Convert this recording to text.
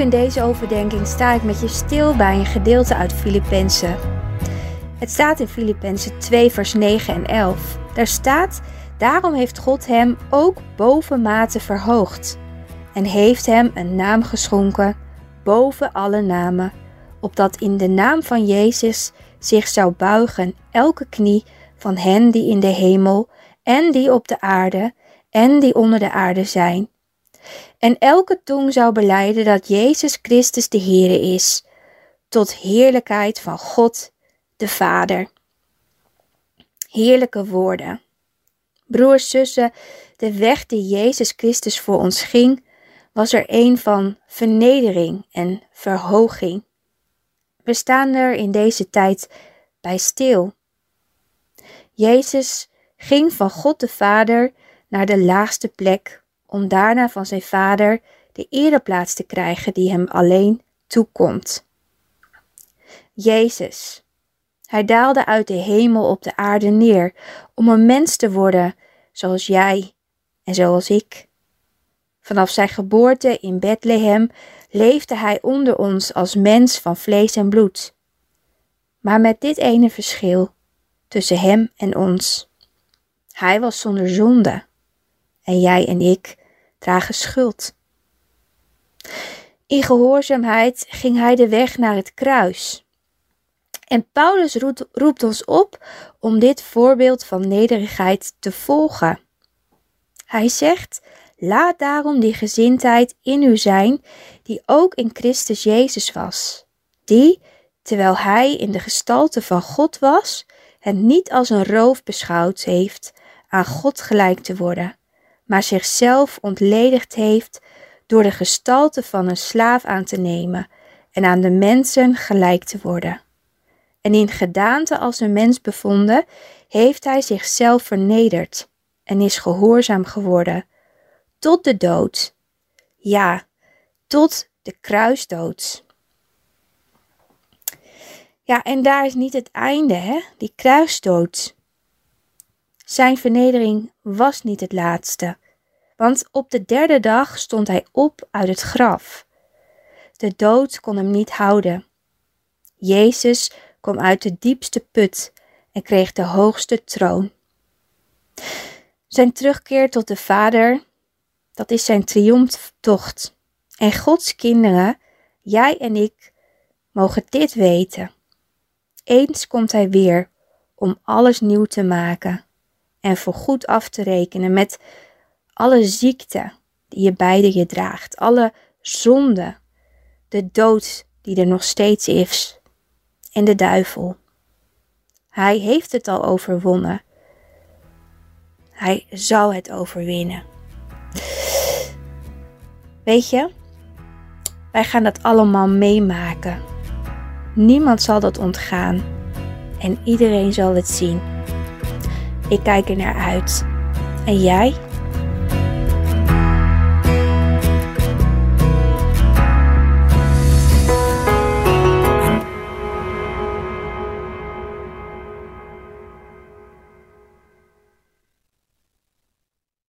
in deze overdenking sta ik met je stil bij een gedeelte uit Filippenzen. Het staat in Filippenzen 2 vers 9 en 11. Daar staat, daarom heeft God hem ook bovenmate verhoogd en heeft hem een naam geschonken boven alle namen, opdat in de naam van Jezus zich zou buigen elke knie van hen die in de hemel en die op de aarde en die onder de aarde zijn. En elke tong zou beleiden dat Jezus Christus de Heere is, tot heerlijkheid van God de Vader. Heerlijke woorden. Broers, zussen, de weg die Jezus Christus voor ons ging, was er een van vernedering en verhoging. We staan er in deze tijd bij stil. Jezus ging van God de Vader naar de laagste plek om daarna van zijn Vader de ereplaats te krijgen die hem alleen toekomt. Jezus. Hij daalde uit de hemel op de aarde neer om een mens te worden zoals jij en zoals ik. Vanaf zijn geboorte in Bethlehem leefde hij onder ons als mens van vlees en bloed. Maar met dit ene verschil tussen hem en ons. Hij was zonder zonde en jij en ik dragen schuld. In gehoorzaamheid ging hij de weg naar het kruis. En Paulus roept, ons op om dit voorbeeld van nederigheid te volgen. Hij zegt: Laat daarom die gezindheid in u zijn, die ook in Christus Jezus was, die, terwijl hij in de gestalte van God was, het niet als een roof beschouwd heeft aan God gelijk te worden, maar zichzelf ontledigd heeft door de gestalte van een slaaf aan te nemen en aan de mensen gelijk te worden. En in gedaante als een mens bevonden, heeft hij zichzelf vernederd en is gehoorzaam geworden tot de dood. Ja, tot de kruisdood. Ja, en daar is niet het einde, hè? Die kruisdood. Zijn vernedering was niet het laatste, want op de derde dag stond hij op uit het graf. De dood kon hem niet houden. Jezus kwam uit de diepste put en kreeg de hoogste troon. Zijn terugkeer tot de Vader dat is zijn triomftocht. En Gods kinderen, jij en ik, mogen dit weten. Eens komt Hij weer om alles nieuw te maken en voorgoed af te rekenen met alle ziekte die je beide je draagt, alle zonde, de dood die er nog steeds is en de duivel. Hij heeft het al overwonnen. Hij zal het overwinnen. Weet je, wij gaan dat allemaal meemaken. Niemand zal dat ontgaan en iedereen zal het zien. Ik kijk er naar uit. En jij?